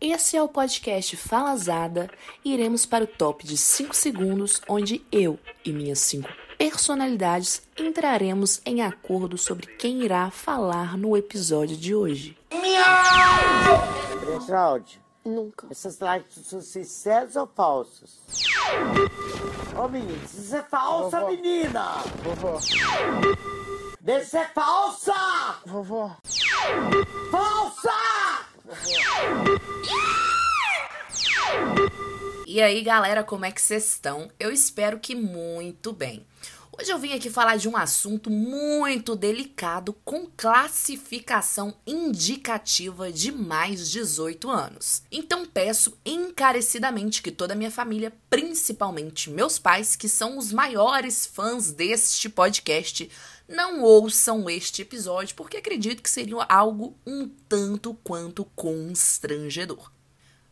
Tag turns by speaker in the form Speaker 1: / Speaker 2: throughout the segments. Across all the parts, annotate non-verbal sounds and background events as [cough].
Speaker 1: Esse é o podcast Falazada e iremos para o top de 5 segundos, onde eu e minhas 5 personalidades entraremos em acordo sobre quem irá falar no episódio de hoje.
Speaker 2: Geraldi,
Speaker 1: Nunca.
Speaker 2: essas lives são sinceras ou falsas? Ô menino, isso é falsa,
Speaker 3: Vovó.
Speaker 2: menina!
Speaker 3: Vovó,
Speaker 2: Deixa ser falsa!
Speaker 3: vovó,
Speaker 2: Falsa!
Speaker 1: E aí, galera, como é que vocês estão? Eu espero que muito bem. Hoje eu vim aqui falar de um assunto muito delicado com classificação indicativa de mais 18 anos. Então peço encarecidamente que toda a minha família, principalmente meus pais, que são os maiores fãs deste podcast, não ouçam este episódio, porque acredito que seria algo um tanto quanto constrangedor.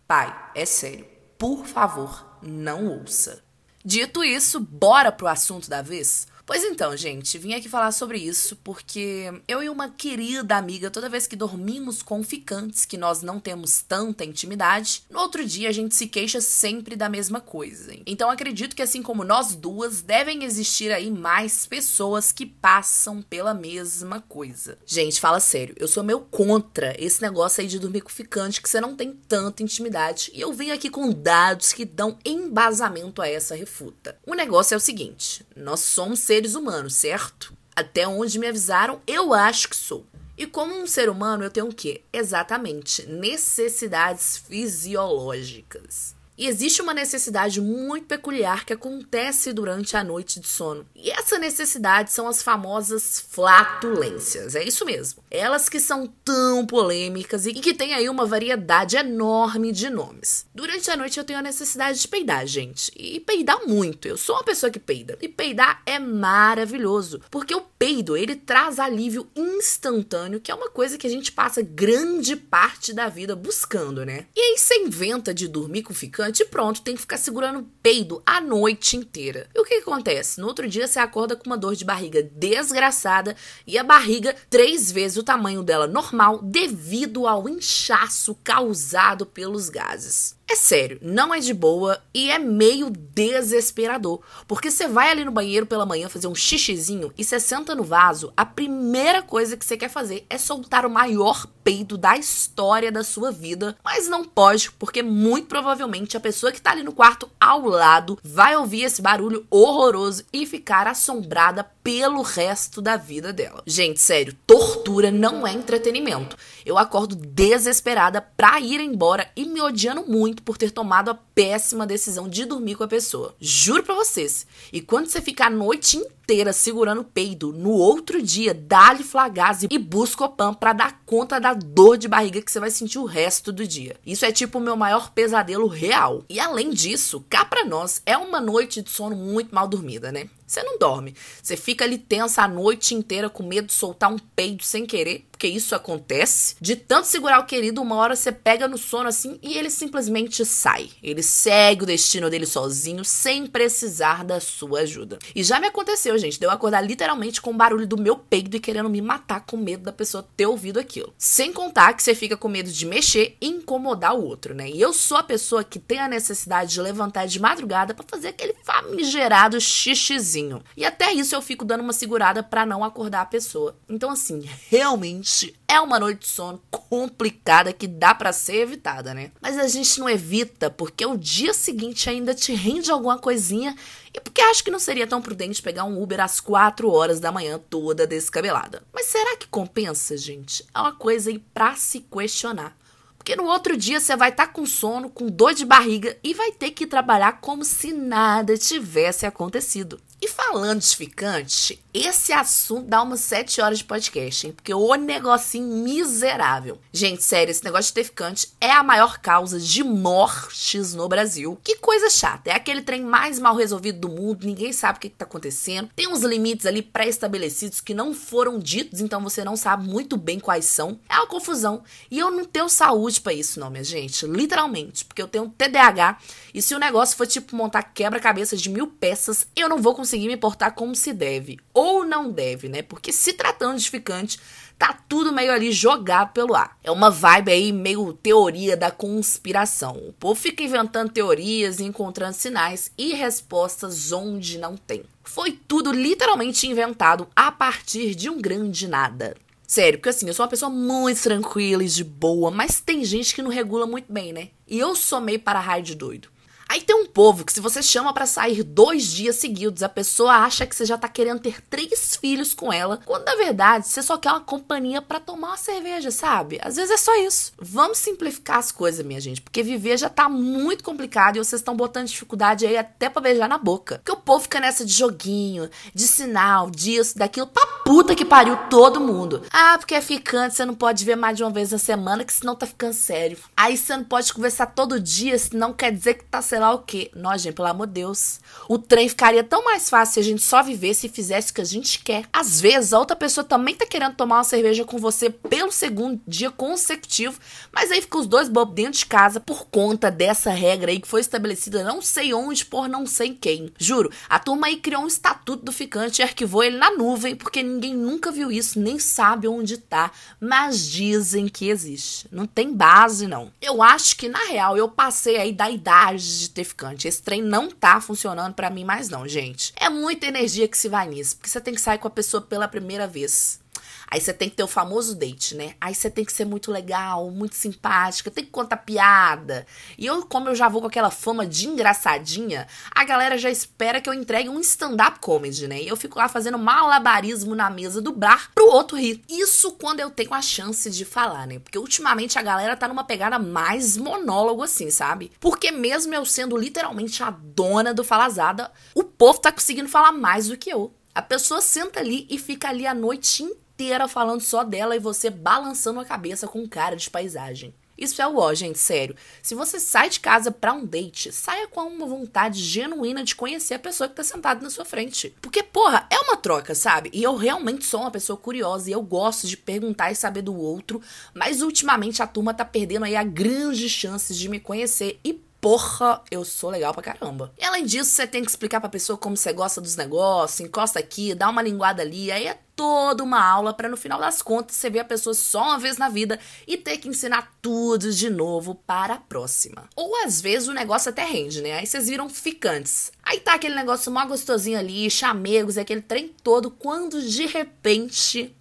Speaker 1: Pai, é sério, por favor, não ouça. Dito isso, bora pro assunto da vez? Pois então, gente, vim aqui falar sobre isso porque eu e uma querida amiga, toda vez que dormimos com ficantes que nós não temos tanta intimidade, no outro dia a gente se queixa sempre da mesma coisa. Então acredito que assim como nós duas, devem existir aí mais pessoas que passam pela mesma coisa. Gente, fala sério, eu sou meio contra esse negócio aí de dormir com ficante que você não tem tanta intimidade. E eu vim aqui com dados que dão embasamento a essa refuta. O negócio é o seguinte: nós somos seres humanos, certo? Até onde me avisaram, eu acho que sou. E como um ser humano, eu tenho o quê? Exatamente, necessidades fisiológicas. E existe uma necessidade muito peculiar que acontece durante a noite de sono. E essa necessidade são as famosas flatulências. É isso mesmo. Elas que são tão polêmicas e que têm aí uma variedade enorme de nomes. Durante a noite eu tenho a necessidade de peidar, gente. E peidar muito. Eu sou uma pessoa que peida. E peidar é maravilhoso, porque o peido, ele traz alívio instantâneo, que é uma coisa que a gente passa grande parte da vida buscando, né? E aí você inventa de dormir com ficante e pronto, tem que ficar segurando peido a noite inteira. E o que, que acontece? No outro dia você acorda com uma dor de barriga desgraçada e a barriga três vezes o tamanho dela normal devido ao inchaço causado pelos gases. É sério, não é de boa e é meio desesperador. Porque você vai ali no banheiro pela manhã fazer um xixizinho e você senta no vaso, a primeira coisa que você quer fazer é soltar o maior peido da história da sua vida. Mas não pode, porque muito provavelmente a pessoa que tá ali no quarto ao lado vai ouvir esse barulho horroroso e ficar assombrada pelo resto da vida dela. Gente, sério, tortura não é entretenimento. Eu acordo desesperada pra ir embora e me odiando muito por ter tomado a péssima decisão de dormir com a pessoa. Juro pra vocês. E quando você fica a noite inteira segurando o peido, no outro dia dá-lhe flagase e buscopan pra dar conta da dor de barriga que você vai sentir o resto do dia. Isso é tipo o meu maior pesadelo real. E além disso, cá pra nós é uma noite de sono muito mal dormida, né? Você não dorme. Você fica ali tensa a noite inteira com medo de soltar um peido sem querer, porque isso acontece. De tanto segurar o querido, uma hora você pega no sono assim e ele simplesmente sai. Ele segue o destino dele sozinho, sem precisar da sua ajuda. E já me aconteceu, gente, de eu acordar literalmente com o barulho do meu peido e querendo me matar com medo da pessoa ter ouvido aquilo. Sem contar que você fica com medo de mexer e incomodar o outro, né? E eu sou a pessoa que tem a necessidade de levantar de madrugada para fazer aquele famigerado xixizinho. E até isso eu fico dando uma segurada para não acordar a pessoa. Então, assim, [laughs] realmente é uma noite de sono complicada que dá para ser evitada, né? Mas a gente não evita porque o dia seguinte ainda te rende alguma coisinha e porque acho que não seria tão prudente pegar um Uber às 4 horas da manhã toda descabelada. Mas será que compensa, gente? É uma coisa aí pra se questionar. Porque no outro dia você vai estar tá com sono, com dor de barriga e vai ter que trabalhar como se nada tivesse acontecido. E falando de ficante, esse assunto dá umas 7 horas de podcast, hein? Porque o negocinho miserável. Gente, sério, esse negócio de ter ficante é a maior causa de mortes no Brasil. Que coisa chata. É aquele trem mais mal resolvido do mundo, ninguém sabe o que, que tá acontecendo. Tem uns limites ali pré-estabelecidos que não foram ditos, então você não sabe muito bem quais são. É uma confusão. E eu não tenho saúde para isso, não, minha gente. Literalmente. Porque eu tenho TDAH. E se o negócio for tipo montar quebra-cabeça de mil peças, eu não vou conseguir me portar como se deve. Ou não deve, né? Porque se tratando de ficante, tá tudo meio ali jogado pelo ar. É uma vibe aí meio teoria da conspiração. O povo fica inventando teorias e encontrando sinais e respostas onde não tem. Foi tudo literalmente inventado a partir de um grande nada. Sério, porque assim, eu sou uma pessoa muito tranquila e de boa, mas tem gente que não regula muito bem, né? E eu sou meio para-raio de doido. Aí tem um povo que se você chama para sair dois dias seguidos, a pessoa acha que você já tá querendo ter três filhos com ela, quando na verdade você só quer uma companhia para tomar uma cerveja, sabe? Às vezes é só isso. Vamos simplificar as coisas, minha gente, porque viver já tá muito complicado e vocês estão botando dificuldade aí até pra beijar na boca. Porque o povo fica nessa de joguinho, de sinal, disso, daquilo, pra puta que pariu todo mundo. Ah, porque é ficante, você não pode ver mais de uma vez na semana, que senão tá ficando sério. Aí você não pode conversar todo dia, senão quer dizer que tá sendo sei lá o quê. Nós, gente, pelo amor de Deus. O trem ficaria tão mais fácil se a gente só vivesse e fizesse o que a gente quer. Às vezes, a outra pessoa também tá querendo tomar uma cerveja com você pelo segundo dia consecutivo, mas aí fica os dois bobos dentro de casa por conta dessa regra aí que foi estabelecida não sei onde por não sei quem. Juro, a turma aí criou um estatuto do ficante e arquivou ele na nuvem porque ninguém nunca viu isso, nem sabe onde tá, mas dizem que existe. Não tem base, não. Eu acho que, na real, eu passei aí da idade de de ter ficante. Esse trem não tá funcionando para mim mais não, gente. É muita energia que se vai nisso, porque você tem que sair com a pessoa pela primeira vez. Aí você tem que ter o famoso date, né? Aí você tem que ser muito legal, muito simpática, tem que contar piada. E eu, como eu já vou com aquela fama de engraçadinha, a galera já espera que eu entregue um stand-up comedy, né? E eu fico lá fazendo malabarismo na mesa do bar pro outro rir. Isso quando eu tenho a chance de falar, né? Porque ultimamente a galera tá numa pegada mais monólogo assim, sabe? Porque mesmo eu sendo literalmente a dona do falazada, o povo tá conseguindo falar mais do que eu. A pessoa senta ali e fica ali a noite inteira inteira falando só dela e você balançando a cabeça com cara de paisagem. Isso é o ó, gente, sério. Se você sai de casa para um date, saia com uma vontade genuína de conhecer a pessoa que tá sentada na sua frente. Porque, porra, é uma troca, sabe? E eu realmente sou uma pessoa curiosa e eu gosto de perguntar e saber do outro, mas ultimamente a turma tá perdendo aí a grandes chances de me conhecer e porra, eu sou legal pra caramba. E além disso, você tem que explicar pra pessoa como você gosta dos negócios, encosta aqui, dá uma linguada ali, aí é toda uma aula para no final das contas você ver a pessoa só uma vez na vida e ter que ensinar tudo de novo para a próxima. Ou às vezes o negócio até rende, né? Aí vocês viram ficantes. Aí tá aquele negócio mó gostosinho ali, chamegos, aquele trem todo, quando de repente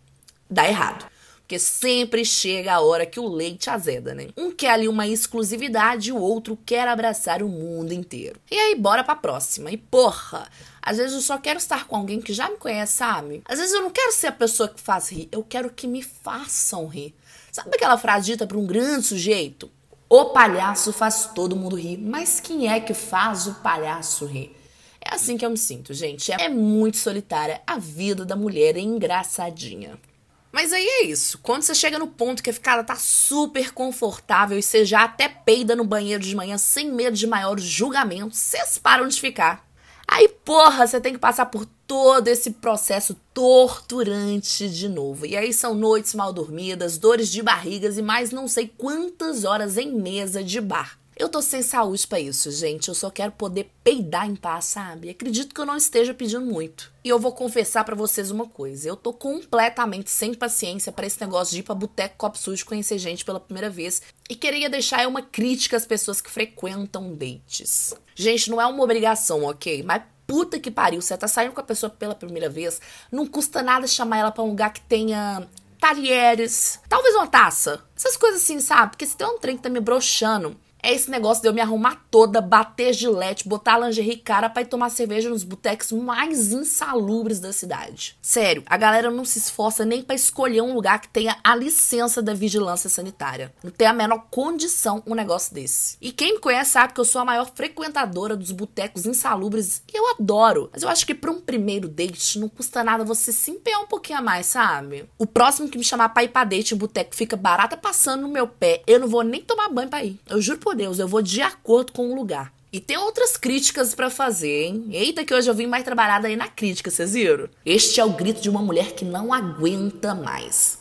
Speaker 1: dá errado. Porque sempre chega a hora que o leite azeda, né? Um quer ali uma exclusividade e o outro quer abraçar o mundo inteiro. E aí, bora pra próxima. E porra, às vezes eu só quero estar com alguém que já me conhece, sabe? Às vezes eu não quero ser a pessoa que faz rir, eu quero que me façam rir. Sabe aquela frase dita para um grande sujeito? O palhaço faz todo mundo rir, mas quem é que faz o palhaço rir? É assim que eu me sinto, gente. É muito solitária a vida da mulher engraçadinha. Mas aí é isso. Quando você chega no ponto que a ficada tá super confortável e você já até peida no banheiro de manhã sem medo de maiores julgamentos, vocês param de ficar. Aí, porra, você tem que passar por todo esse processo torturante de novo. E aí são noites mal dormidas, dores de barrigas e mais não sei quantas horas em mesa de bar. Eu tô sem saúde para isso, gente. Eu só quero poder peidar em paz, sabe? Acredito que eu não esteja pedindo muito. E eu vou confessar para vocês uma coisa. Eu tô completamente sem paciência para esse negócio de ir pra boteco, copo sujo, conhecer gente pela primeira vez. E queria deixar uma crítica às pessoas que frequentam dates. Gente, não é uma obrigação, ok? Mas puta que pariu, você tá saindo com a pessoa pela primeira vez, não custa nada chamar ela pra um lugar que tenha talheres, talvez uma taça. Essas coisas assim, sabe? Porque se tem um trem que tá me broxando, é esse negócio de eu me arrumar toda, bater gilete, botar lingerie cara pra ir tomar cerveja nos botecos mais insalubres da cidade. Sério, a galera não se esforça nem para escolher um lugar que tenha a licença da vigilância sanitária. Não tem a menor condição um negócio desse. E quem me conhece sabe que eu sou a maior frequentadora dos botecos insalubres e eu adoro. Mas eu acho que pra um primeiro date não custa nada você se empenhar um pouquinho a mais, sabe? O próximo que me chamar pra ir pra date em boteco fica barata passando no meu pé, eu não vou nem tomar banho pra ir. Eu juro por Deus, eu vou de acordo com o lugar. E tem outras críticas para fazer, hein? Eita, que hoje eu vim mais trabalhada aí na crítica, vocês viram? Este é o grito de uma mulher que não aguenta mais.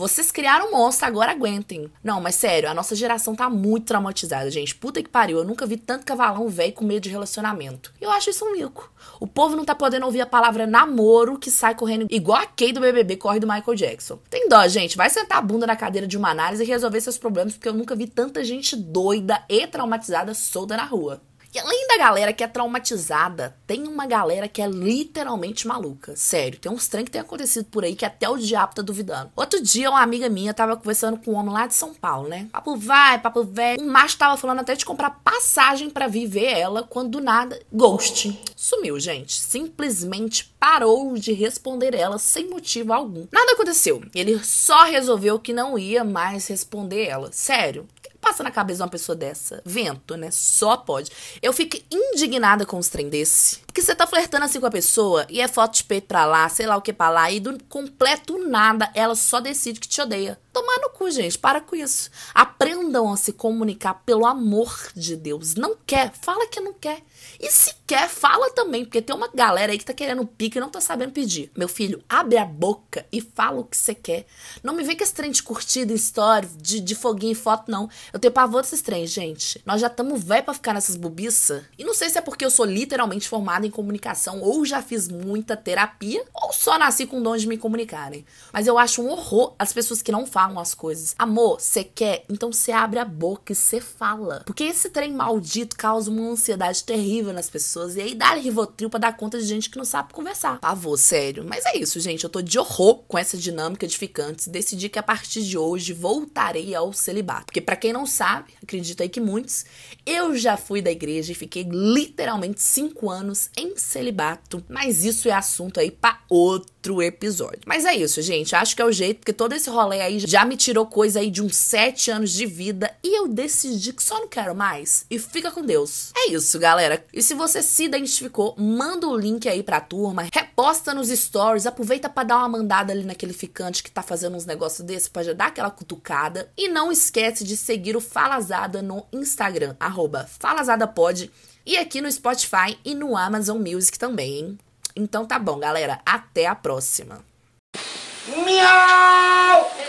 Speaker 1: Vocês criaram um monstro, agora aguentem. Não, mas sério, a nossa geração tá muito traumatizada, gente. Puta que pariu, eu nunca vi tanto cavalão velho com medo de relacionamento. Eu acho isso um mico. O povo não tá podendo ouvir a palavra namoro que sai correndo igual a Kay do BBB corre do Michael Jackson. Tem dó, gente. Vai sentar a bunda na cadeira de uma análise e resolver seus problemas, porque eu nunca vi tanta gente doida e traumatizada solta na rua. E além da galera que é traumatizada, tem uma galera que é literalmente maluca. Sério, tem uns trem que tem acontecido por aí que até o diabo tá duvidando. Outro dia, uma amiga minha tava conversando com um homem lá de São Paulo, né? Papo vai, papo velho. Um macho tava falando até de comprar passagem para vir ver ela, quando do nada, ghost. Sumiu, gente. Simplesmente parou de responder ela sem motivo algum. Nada aconteceu. Ele só resolveu que não ia mais responder ela. Sério passa na cabeça de uma pessoa dessa? Vento, né? Só pode. Eu fico indignada com os trem desse. Porque você tá flertando assim com a pessoa e é foto de peito pra lá, sei lá o que pra lá, e do completo nada, ela só decide que te odeia. Tomar no cu, gente. Para com isso. Aprendam a se comunicar pelo amor de Deus. Não quer, fala que não quer. E se quer, fala também, porque tem uma galera aí que tá querendo pique e não tá sabendo pedir. Meu filho, abre a boca e fala o que você quer. Não me vem com esse trem de curtida, história, de, de foguinho e foto, não. Eu tenho pavor desses trens, gente. Nós já estamos velho pra ficar nessas bobiças. E não sei se é porque eu sou literalmente formada em comunicação, ou já fiz muita terapia, ou só nasci com dom de me comunicarem. Mas eu acho um horror as pessoas que não falam as coisas. Amor, você quer? Então você abre a boca e você fala. Porque esse trem maldito causa uma ansiedade terrível nas pessoas. E aí dá Rivotril pra dar conta de gente que não sabe conversar. Pavor, sério. Mas é isso, gente. Eu tô de horror com essa dinâmica de ficantes. Decidi que a partir de hoje voltarei ao celibato. Porque para quem não sabe, acredito aí que muitos, eu já fui da igreja e fiquei literalmente cinco anos em celibato. Mas isso é assunto aí pra outro episódio. Mas é isso, gente. Acho que é o jeito, porque todo esse rolê aí já me tirou coisa aí de uns sete anos de vida e eu decidi que só não quero mais. E fica com Deus. É isso, galera. E se você se identificou, manda o link aí pra turma, reposta nos stories, aproveita para dar uma mandada ali naquele ficante que tá fazendo uns negócios desse, pode dar aquela cutucada. E não esquece de seguir o Falazada no Instagram, arroba falazadapod, e aqui no Spotify e no Amazon Music também, hein? Então tá bom, galera. Até a próxima. Miau!